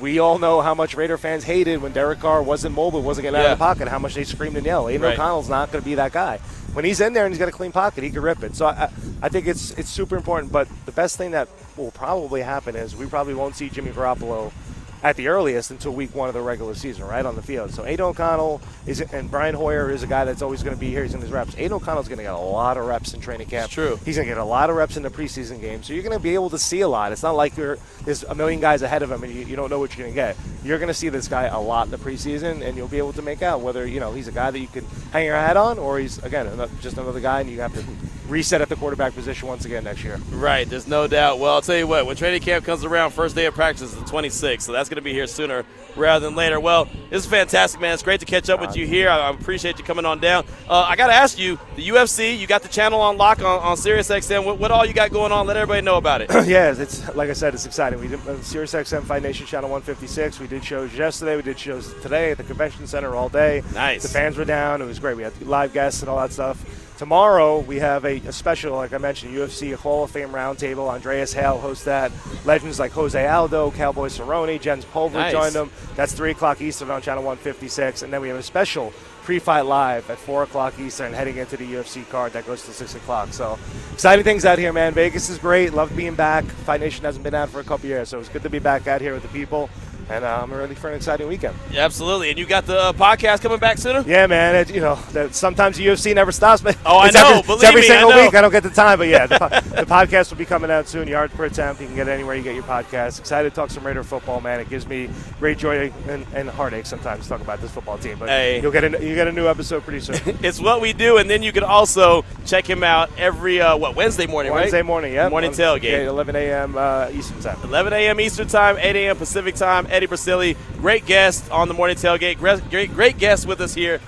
We all know how much Raider fans hated when Derek Carr wasn't mobile, wasn't getting out of the pocket, how much they screamed and yelled. Aidan Right. O'Connell's not going to be that guy. When he's in there and he's got a clean pocket, he can rip it. So I, I think it's it's super important. But the best thing that will probably happen is we probably won't see Jimmy Garoppolo at the earliest until week one of the regular season, right on the field. So Aidan O'Connell is and Brian Hoyer is a guy that's always going to be here. He's in his reps. Aidan O'Connell's going to get a lot of reps in training camp. It's true. He's going to get a lot of reps in the preseason game. So you're going to be able to see a lot. It's not like you're there's a million guys ahead of him and you, you don't know what you're going to get. You're going to see this guy a lot in the preseason, and you'll be able to make out whether you know he's a guy that you can hang your hat on, or he's again just another guy, and you have to reset at the quarterback position once again next year. Right, there's no doubt. Well, I'll tell you what, when training camp comes around, first day of practice is the 26th, so that's going to be here sooner rather than later. Well, this is fantastic, man. It's great to catch up with you here. I, I appreciate you coming on down. Uh, I got to ask you, the UFC, you got the channel on lock on, on SiriusXM. What, what all you got going on? Let everybody know about it. yeah, it's like I said, it's exciting. We did uh, Sirius XM Fight Nation Channel 156. We did shows yesterday. We did shows today at the convention center all day. Nice. The fans were down. It was great. We had live guests and all that stuff. Tomorrow we have a, a special, like I mentioned, UFC Hall of Fame roundtable. Andreas Hale hosts that. Legends like Jose Aldo, Cowboy Cerrone, Jens Pulver Nice. joined them. That's three o'clock Eastern on Channel 156, and then we have a special pre-fight live at four o'clock Eastern, heading into the UFC card that goes to six o'clock. So exciting things out here, man. Vegas is great. Love being back. Fight Nation hasn't been out for a couple years, so it's good to be back out here with the people. And uh, I'm ready for an exciting weekend. Yeah, absolutely. And you got the uh, podcast coming back sooner? Yeah, man. It, you know, that sometimes the UFC never stops me. Oh, I know. Every, Believe it's every me, I single know. week. I don't get the time, but yeah, the, po- the podcast will be coming out soon. Yards per attempt. You can get anywhere you get your podcast. Excited to talk some Raider football, man. It gives me great joy and, and heartache sometimes to talk about this football team. But Hey. you'll get a, you get a new episode pretty soon. It's what we do, and then you can also check him out every, uh, what, Wednesday morning, right? Wednesday morning, yeah. Morning tailgate. Yeah, 11 a.m. Uh, Eastern time. 11 a.m. Eastern Time, 8 a.m. Pacific Time. Eddie Borselli, great guest on the morning tailgate. Great, great, great guest with us here.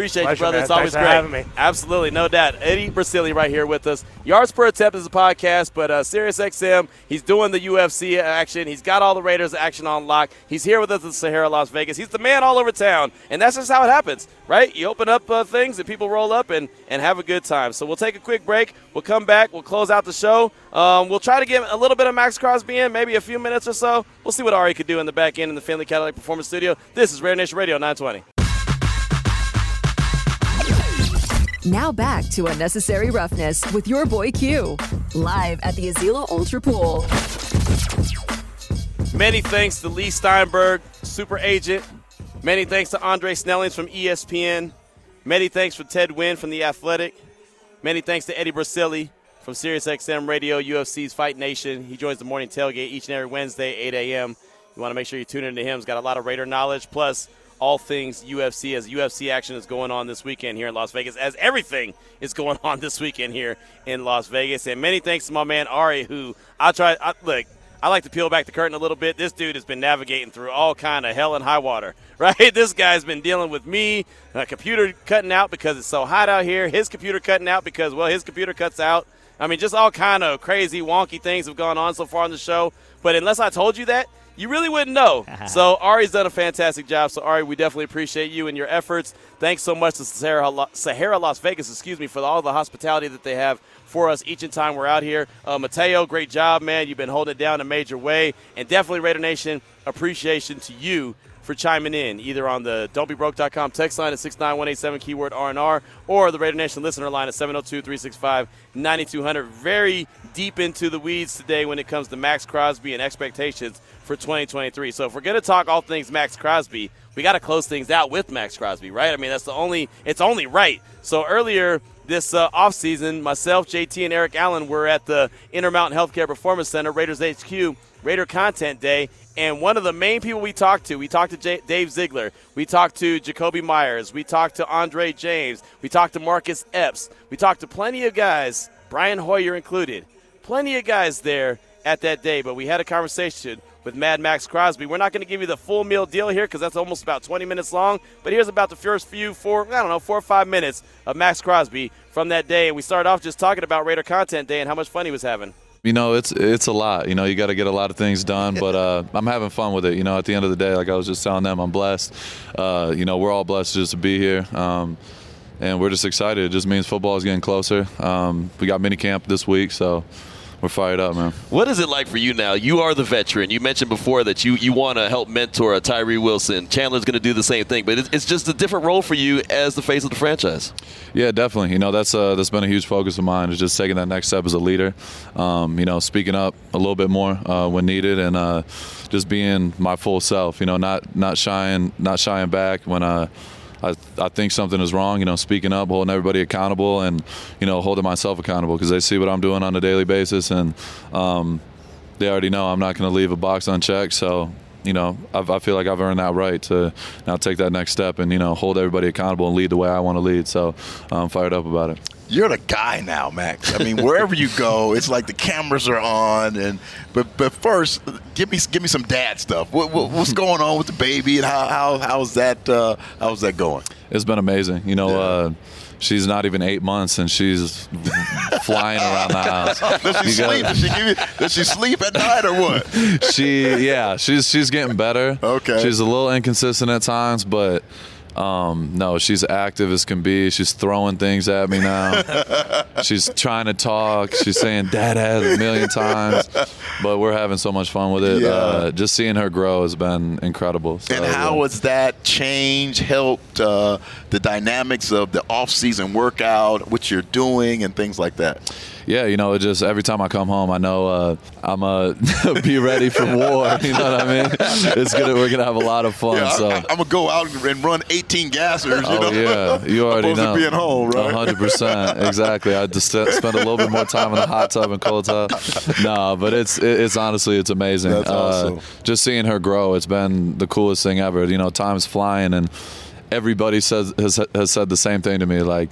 Appreciate Pleasure, you, brother. man. It's always Thanks for great. having me. Absolutely, no doubt. Eddie Borselli right here with us. Yards per attempt is a podcast, but uh, SiriusXM, he's doing the UFC action. He's got all the Raiders action on lock. He's here with us at Sahara, Las Vegas. He's the man all over town, and that's just how it happens, right? You open up uh, things and people roll up and, and have a good time. So we'll take a quick break. We'll come back. We'll close out the show. Um, we'll try to get a little bit of Maxx Crosby in, maybe a few minutes or so. We'll see what Ari could do in the back end in the Findlay Cadillac Performance Studio. This is Raider Nation Radio 920. Now back to Unnecessary Roughness with your boy Q. Live at the Azilo Ultra Pool. Many thanks to Leigh Steinberg, super agent. Many thanks to Andre Snellings from ESPN. Many thanks for Ted Nguyen from The Athletic. Many thanks to Eddie Borselli from SiriusXM Radio, UFC's Fight Nation. He joins the morning tailgate each and every Wednesday, 8 a.m. You want to make sure you tune into him. He's got a lot of Raider knowledge, plus all things UFC as UFC action is going on this weekend here in Las Vegas, as everything is going on this weekend here in Las Vegas. And many thanks to my man Ari, who I try. I, look, I like to peel back the curtain a little bit. This dude has been navigating through all kind of hell and high water, right? This guy's been dealing with me, a computer cutting out because it's so hot out here. His computer cutting out because well, his computer cuts out. I mean, just all kind of crazy, wonky things have gone on so far on the show. But unless I told you that, you really wouldn't know. so Ari's done a fantastic job. So Ari, we definitely appreciate you and your efforts. Thanks so much to Sahara, Sahara Las Vegas, excuse me, for all the hospitality that they have for us each and time we're out here. Uh, Mateo, great job, man. You've been holding it down a major way, and definitely Raider Nation appreciation to you for chiming in, either on the don'tbebroke.com text line at 69187 keyword RNR or the Raider Nation listener line at 702-365-9200. Very deep into the weeds today when it comes to Maxx Crosby and expectations for 2023. So if we're going to talk all things Maxx Crosby, we got to close things out with Maxx Crosby, right? I mean, that's the only it's only right. So earlier this uh, offseason, myself, JT, and Eric Allen were at the Intermountain Healthcare Performance Center, Raiders HQ, Raider Content Day, and one of the main people we talked to, we talked to J- Dave Ziegler, we talked to Jakobi Meyers, we talked to Andre James, we talked to Marcus Epps, we talked to plenty of guys, Brian Hoyer included, plenty of guys there at that day. But we had a conversation with Mad Maxx Crosby. We're not going to give you the full meal deal here because that's almost about 20 minutes long. But here's about the first few four, I don't know, four or five minutes of Maxx Crosby from that day. And we started off just talking about Raider Content Day and how much fun he was having. You know, it's it's a lot. You know, you got to get a lot of things done, but uh, I'm having fun with it. You know, at the end of the day, like I was just telling them, I'm blessed. Uh, you know, we're all blessed just to be here. Um, and we're just excited. It just means football is getting closer. Um, we got mini camp this week, so we're fired up, man. What is it like for you now? You are the veteran. You mentioned before that you, you want to help mentor a Tyree Wilson. Chandler's going to do the same thing, but it's, it's just a different role for you as the face of the franchise. Yeah, definitely. You know, that's uh, that's been a huge focus of mine is just taking that next step as a leader. Um, you know, speaking up a little bit more uh, when needed, and uh, just being my full self. You know, not not shying not shying back when uh I, I think something is wrong, you know, speaking up, holding everybody accountable, and you know, holding myself accountable because they see what I'm doing on a daily basis, and um, they already know I'm not going to leave a box unchecked. So, you know, I've, i feel like I've earned that right to now take that next step and you know hold everybody accountable and lead the way I want to lead. So, I'm fired up about it you're the guy now, Maxx. I mean, wherever you go, it's like the cameras are on. And but but first, give me give me some dad stuff. What, what, what's going on with the baby, and how, how how's that uh, how's that going? It's been amazing. You know. Yeah. Uh, she's not even eight months and she's flying around the house. does she sleep? Does she, you, does she sleep at night or what? She yeah, she's she's getting better. Okay. She's a little inconsistent at times, but um, no, she's active as can be. She's throwing things at me now. she's trying to talk. She's saying "dad" a million times, but we're having so much fun with it. Yeah. Uh, just seeing her grow has been incredible. So, and how yeah. has that change helped uh, the dynamics of the off-season workout, what you're doing, and things like that? Yeah, you know, just every time I come home, I know uh, I'm uh, be ready for war. You know what I mean? It's gonna we're gonna have a lot of fun. Yeah, so I, am gonna go out and run 18 gassers. You oh know? yeah, you already know. being home, right? 100 percent, exactly. I just spend a little bit more time in the hot tub and cold tub. No, but it's it's honestly it's amazing. That's awesome. Uh, just seeing her grow, it's been the coolest thing ever. You know, time's flying and everybody says has, has said the same thing to me like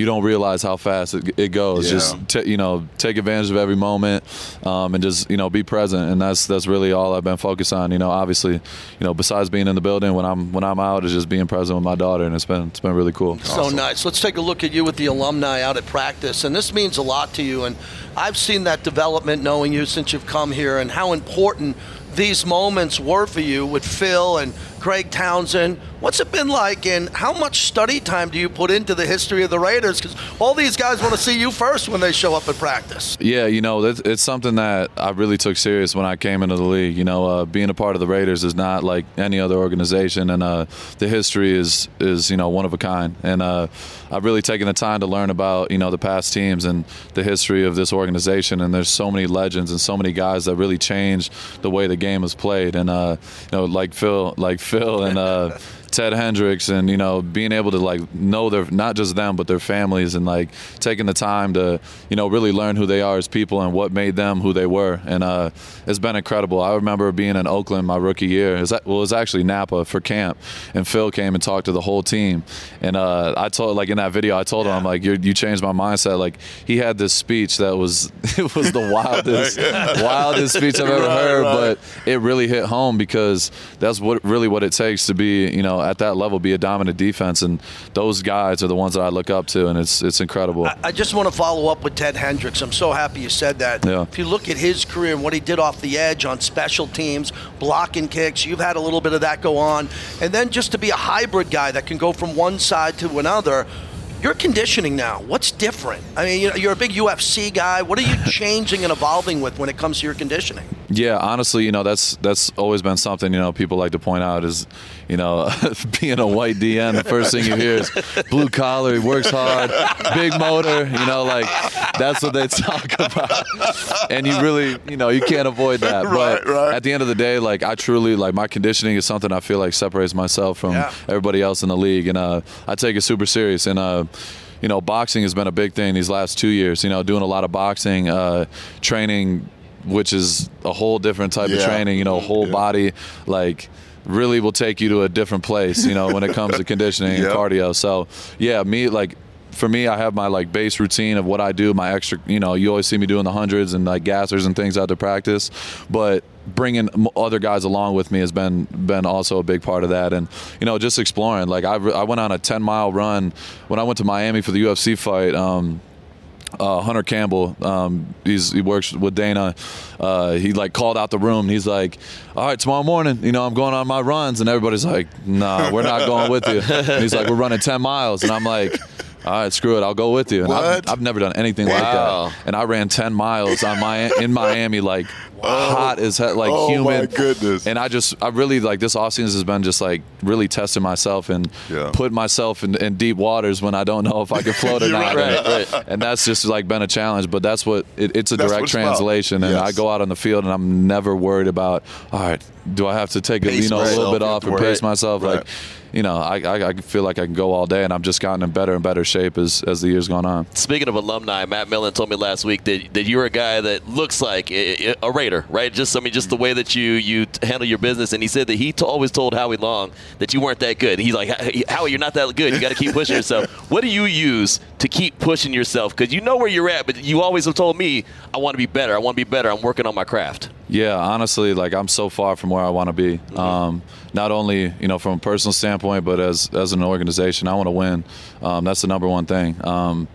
you don't realize how fast it, it goes. Yeah. Just t- you know, take advantage of every moment, um, and just you know, be present. And that's that's really all I've been focused on. You know, obviously, you know, besides being in the building when I'm when I'm out, is just being present with my daughter, and it's been it's been really cool. So awesome. nice. Let's take a look at you with the alumni out at practice, and this means a lot to you. And I've seen that development, knowing you since you've come here, and how important these moments were for you with Phil and Greg Townsend. What's it been like, and how much study time do you put into the history of the Raiders? Because all these guys want to see you first when they show up at practice. Yeah, you know, it's something that I really took serious when I came into the league. You know, uh, being a part of the Raiders is not like any other organization, and uh, the history is is you know one of a kind. And uh, I've really taken the time to learn about you know the past teams and the history of this organization. And there's so many legends and so many guys that really changed the way the game is played. And uh, you know, like Phil, like Phil and uh, Ted Hendricks and you know being able to like know their not just them but their families and like taking the time to you know really learn who they are as people and what made them who they were and uh, it's been incredible. I remember being in Oakland my rookie year. It was, well, it was actually Napa for camp, and Phil came and talked to the whole team. And uh, I told like in that video, I told him I'm like you changed my mindset. Like he had this speech that was it was the wildest wildest speech I've ever right, heard, right. but it really hit home because that's what really what it takes to be you know at that level be a dominant defense, and those guys are the ones that I look up to, and it's it's incredible. I, I just want to follow up with Ted Hendricks. I'm so happy you said that. Yeah. If you look at his career and what he did off the edge on special teams, blocking kicks, you've had a little bit of that go on, and then just to be a hybrid guy that can go from one side to another. Your conditioning now, what's different? I mean, you're a big UFC guy. What are you changing and evolving with when it comes to your conditioning? Yeah, honestly, you know that's that's always been something you know people like to point out is, you know, being a white DN. The first thing you hear is blue collar, he works hard, big motor. You know, like that's what they talk about, and you really, you know, you can't avoid that. Right, but right. at the end of the day, like I truly like my conditioning is something I feel like separates myself from everybody else in the league, and uh, I take it super serious. And uh, you know, boxing has been a big thing these last two years. You know, doing a lot of boxing, uh, training, which is a whole different type of training. You know, whole body, like really will take you to a different place. You know, when it comes to conditioning and cardio. So yeah, me like. For me, I have my like base routine of what I do, my extra. You know, you always see me doing the hundreds and like gassers and things out to practice, but bringing other guys along with me has been been also a big part of that and you know just exploring like I, I went on a 10 mile run when I went to Miami for the UFC fight um uh, Hunter Campbell, um, he's, he works with Dana. Uh, he like called out the room. He's like, "All right, tomorrow morning, you know, I'm going on my runs." And everybody's like, "Nah, we're not going with you." And he's like, "We're running 10 miles," and I'm like. All right, screw it. I'll go with you. And I've? I've never done anything like Wow. that. And I ran 10 miles on my in Miami, like hot as hell, like human. Oh, my goodness. And I just, I really like this off season has been just like really testing myself and Yeah. putting myself in, in deep waters when I don't know if I can float or not. Right, And- right. and that's just like been a challenge but that's what it, it's a That's direct what it's about. translation and i go out on the field and i'm never worried about all right do i have to take a, you know a little bit off and pace myself Right. like you know I, I, I feel like i can go all day and i've just gotten in better and better shape as, as the years gone on Speaking of alumni, Matt Millen told me last week that, that you're a guy that looks like a, a Raider, right? Just I mean, just the way that you you handle your business. And he said that he t- always told Howie Long that you weren't that good. He's like, Howie, you're not that good. You got to keep pushing yourself. What do you use to keep pushing yourself? Because you know where you're at, but you always have told me, I want to be better. I want to be better. I'm working on my craft. Yeah, honestly, like I'm so far from where I want to be. Mm-hmm. Um, not only you know from a personal standpoint, but as as an organization, I want to win. Um, that's the number one thing. Um,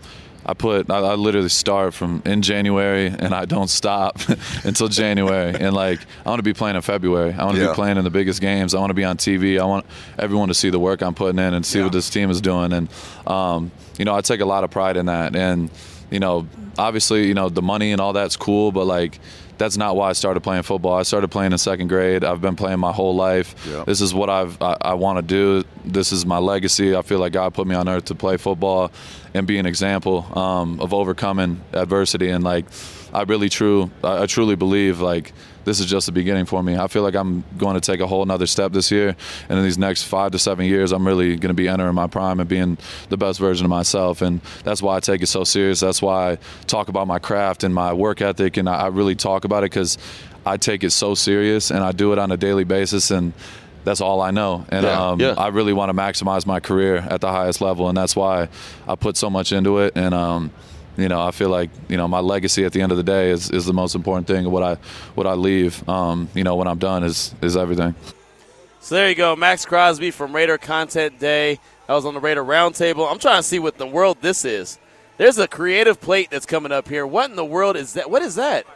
I put I, I literally start from in January and I don't stop until January. And like I want to be playing in February. I want to Yeah. be playing in the biggest games. I want to be on TV. I want everyone to see the work I'm putting in and see what this team is doing. And um, you know, I take a lot of pride in that. And you know, obviously, you know, the money and all that's cool, but like that's not why I started playing football. I started playing in second grade. I've been playing my whole life. Yeah. This is what I've I, I want to do. This is my legacy. I feel like God put me on earth to play football and be an example um, of overcoming adversity. And like, I really true I, I truly believe like this is just the beginning for me. I feel like I'm going to take a whole nother step this year, and in these next five to seven years, I'm really going to be entering my prime and being the best version of myself. And that's why I take it so serious. That's why I talk about my craft and my work ethic, and I, I really talk about it because I take it so serious and I do it on a daily basis and. That's all I know, and Yeah, um, yeah. I really want to maximize my career at the highest level, and that's why I put so much into it. And um, you know, I feel like you know my legacy at the end of the day is, is the most important thing. What I what I leave, um, you know, when I'm done is is everything. So there you go, Maxx Crosby from Raider Content Day. I was on the Raider Roundtable. I'm trying to see what the world this is. There's a creative plate that's coming up here. What in the world is that? What is that?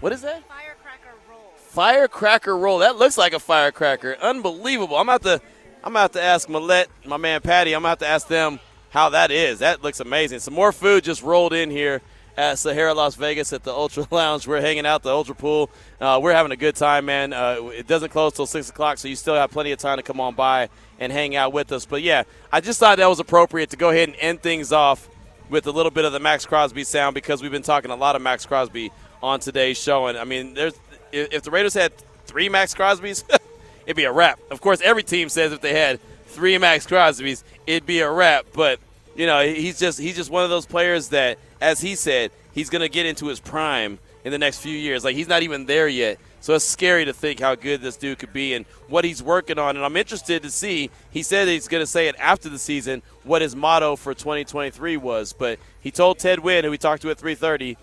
What is that? Firecracker roll. Firecracker roll. That looks like a firecracker. Unbelievable. I'm about to I'm about to ask Millette, my man Patty, I'm about to ask them how that is. That looks amazing. Some more food just rolled in here at Sahara Las Vegas at the Ultra Lounge. We're hanging out the Ultra Pool. Uh, we're having a good time, man. Uh, it doesn't close till six o'clock, so you still have plenty of time to come on by and hang out with us. But yeah, I just thought that was appropriate to go ahead and end things off with a little bit of the Maxx Crosby sound because we've been talking a lot of Maxx Crosby on today's show. And I mean, there's if the Raiders had three Maxx Crosbys, it'd be a wrap. Of course, every team says if they had three Maxx Crosbys, it'd be a wrap. But you know, he's just he's just one of those players that, as he said, he's to get into his prime in the next few years. Like he's not even there yet. So it's scary to think how good this dude could be and what he's working on. And I'm interested to see. He said he's going to say it after the season what his motto for 2023 was. But he told Ted Nguyen, who we talked to at 3:30,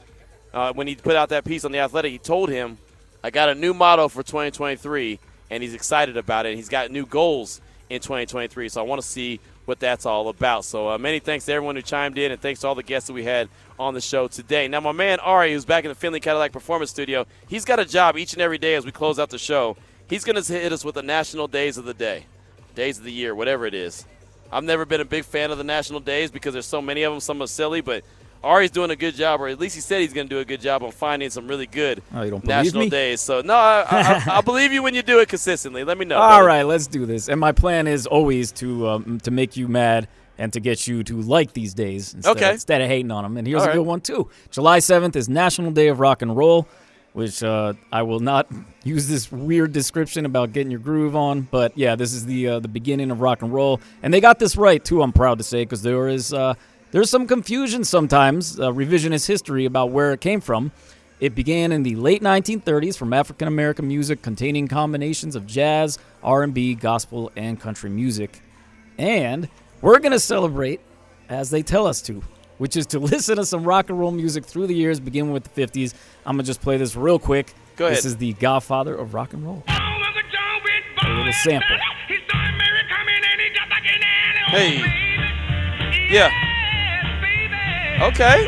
uh, when he put out that piece on the Athletic, he told him, "I got a new motto for 2023, and he's excited about it. He's got new goals in 2023. So I want to see what that's all about. So uh, many thanks to everyone who chimed in, and thanks to all the guests that we had on the show today. Now, my man Ari, who's back in the Findlay Cadillac Performance Studio, he's got a job each and every day as we close out the show. He's going to hit us with the national days of the day, days of the year, whatever it is. I've never been a big fan of the national days because there's so many of them. Some are silly, but Ari's doing a good job, or at least he said he's going to do a good job on finding some really good Oh, national days. So no, I, I, I, believe you when you do it consistently. Let me know. All right, let's do this. And my plan is always to um, to make you mad and to get you to like these days instead, Okay. instead of hating on them. And here's All a good right. one too. July 7th is National Day of Rock and Roll, which uh, I will not use this weird description about getting your groove on, but yeah, this is the uh, the beginning of rock and roll, and they got this right too. I'm proud to say because there is uh, there's some confusion sometimes, uh, revisionist history about where it came from. It began in the late 1930s from African American music containing combinations of jazz, R&B, gospel, and country music. And we're going to celebrate as they tell us to, which is to listen to some rock and roll music through the years, beginning with the 50s. I'm going to just play this real quick. Go ahead. This is the godfather of rock and roll. A little sample. Hey. Yeah. Okay.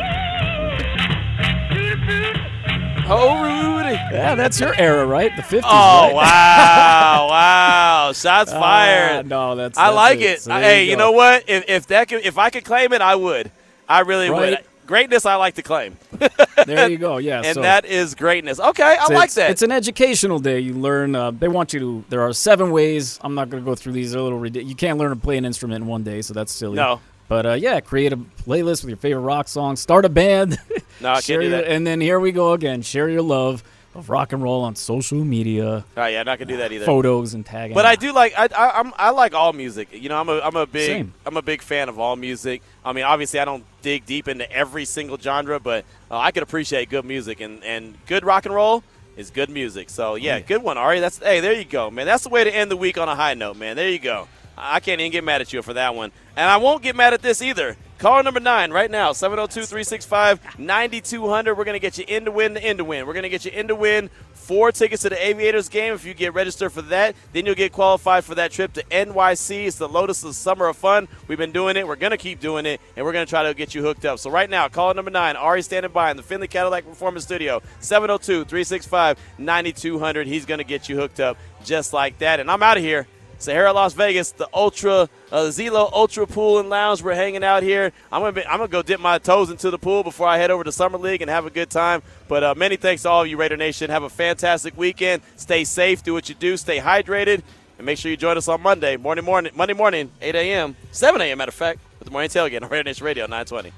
Oh, Rudy. Yeah, that's your era, right? The 50s. Oh right? wow, wow! Shots Ah, fired. no, that's- I that's like it. it. So hey, you you, know what? If, if that could, if I could claim it, I would. I really would. Greatness, I like to claim. There you go. Yeah. and so that is greatness. Okay, I it's- like that. It's an educational day. You learn. Uh, they want you to. There are seven ways. I'm not going to go through these. They're a little ridiculous. You can't learn to play an instrument in one day, so that's silly. No. But uh, yeah, create a playlist with your favorite rock songs. Start a band. No, I can't do your- that. And then here we go again. Share your love of rock and roll on social media, oh yeah, I'm not gonna do that either. photos and tagging. But I do like I, I I'm I like all music. You know, I'm a I'm a big Same. I'm a big fan of all music. I mean, obviously, I don't dig deep into every single genre, but uh, I could appreciate good music and and good rock and roll is good music. So yeah, good one, Ari. That's hey, there you go, man. That's the way to end the week on a high note, man. There you go. I can't even get mad at you for that one. And I won't get mad at this either. Call number nine right now, 702 365 9200. We're going to get you in to win in to win. We're going to get you in to win four tickets to the Aviators game. If you get registered for that, then you'll get qualified for that trip to NYC. It's the Lotus of Summer of Fun. We've been doing it. We're going to keep doing it, and we're going to try to get you hooked up. So right now, call number nine, Ari standing by in the Findlay Cadillac Performance Studio, 702 365 9200. He's going to get you hooked up just like that. And I'm out of here. Sahara, Las Vegas, the Ultra, uh, Zelo Ultra Pool and Lounge. We're hanging out here. I'm gonna be, I'm gonna go dip my toes into the pool before I head over to Summer League and have a good time. But uh, many thanks to all of you, Raider Nation. Have a fantastic weekend. Stay safe. Do what you do. Stay hydrated. And make sure you join us on Monday morning, morning, Monday morning, 8 a.m., 7 a.m. Matter of fact, with the morning tailgate on Raider Nation Radio 920.